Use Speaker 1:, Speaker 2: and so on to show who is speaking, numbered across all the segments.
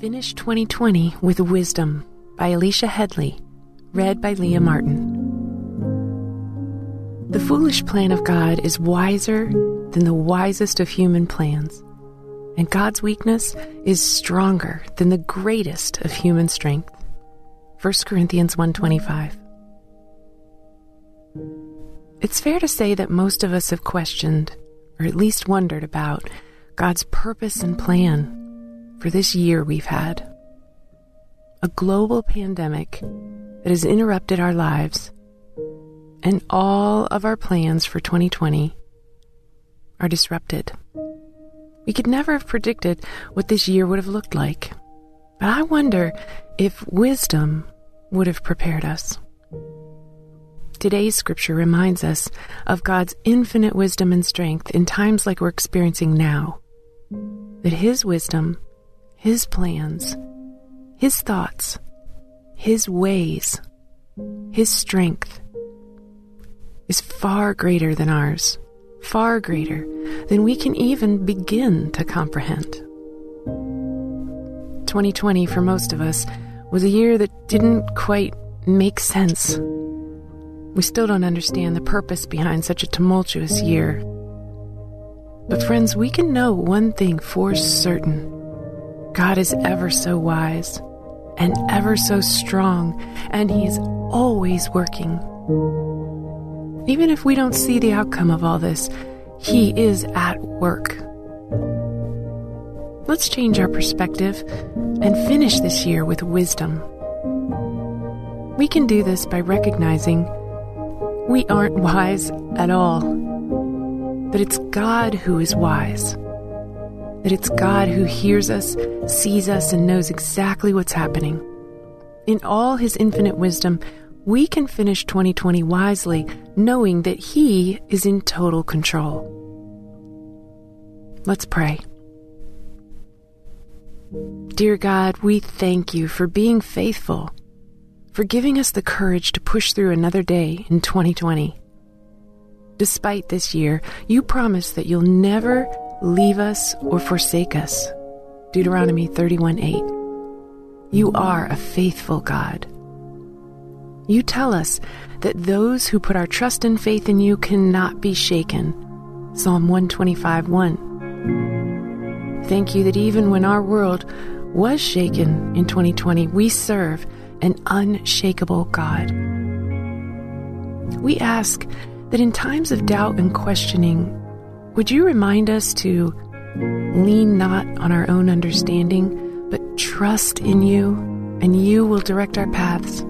Speaker 1: Finish 2020 with Wisdom by Alicia Headley, read by Leah Martin. The foolish plan of God is wiser than the wisest of human plans, and God's weakness is stronger than the greatest of human strength. 1 Corinthians 1:25. It's fair to say that most of us have questioned or at least wondered about God's purpose and plan for this year we've had. A global pandemic that has interrupted our lives, and all of our plans for 2020 are disrupted. We could never have predicted what this year would have looked like, but I wonder if wisdom would have prepared us. Today's scripture reminds us of God's infinite wisdom and strength in times like we're experiencing now. That His wisdom his plans, His thoughts, His ways, His strength is far greater than ours, far greater than we can even begin to comprehend. 2020, for most of us, was a year that didn't quite make sense. We still don't understand the purpose behind such a tumultuous year. But, friends, we can know one thing for certain God is ever so wise and ever so strong, and He is always working. Even if we don't see the outcome of all this, He is at work. Let's change our perspective and finish this year with wisdom. We can do this by recognizing we aren't wise at all, but it's God who is wise that it's God who hears us, sees us, and knows exactly what's happening. In all His infinite wisdom, we can finish 2020 wisely, knowing that He is in total control. Let's pray. Dear God, we thank you for being faithful, for giving us the courage to push through another day in 2020. Despite this year, you promise that you'll never leave us or forsake us. Deuteronomy 31 8. You are a faithful God. You tell us that those who put our trust and faith in you cannot be shaken. Psalm 125 1. Thank you that even when our world was shaken in 2020, we serve an unshakable God. We ask that in times of doubt and questioning, would you remind us to lean not on our own understanding, but trust in you, and you will direct our paths?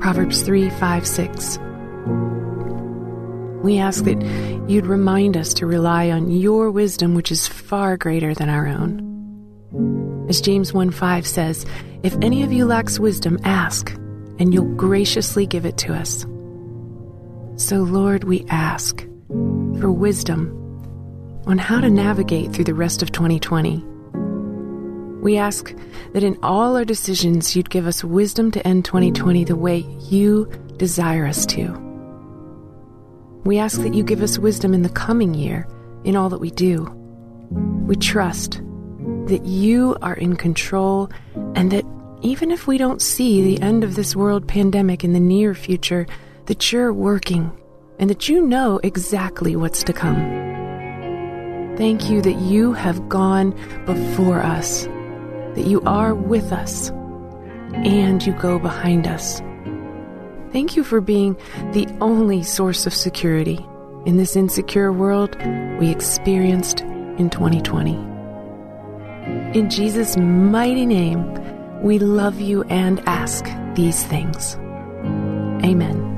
Speaker 1: Proverbs 3 5 6. We ask that you'd remind us to rely on your wisdom, which is far greater than our own. As James 1 5 says, If any of you lacks wisdom, ask, and you'll graciously give it to us. So, Lord, we ask for wisdom on how to navigate through the rest of 2020. We ask that in all our decisions, you'd give us wisdom to end 2020 the way you desire us to. We ask that you give us wisdom in the coming year in all that we do. We trust that you are in control and that even if we don't see the end of this world pandemic in the near future, that you're working and that you know exactly what's to come. Thank you that you have gone before us, that you are with us, and you go behind us. Thank you for being the only source of security in this insecure world we experienced in 2020. In Jesus' mighty name, we love you and ask these things. Amen.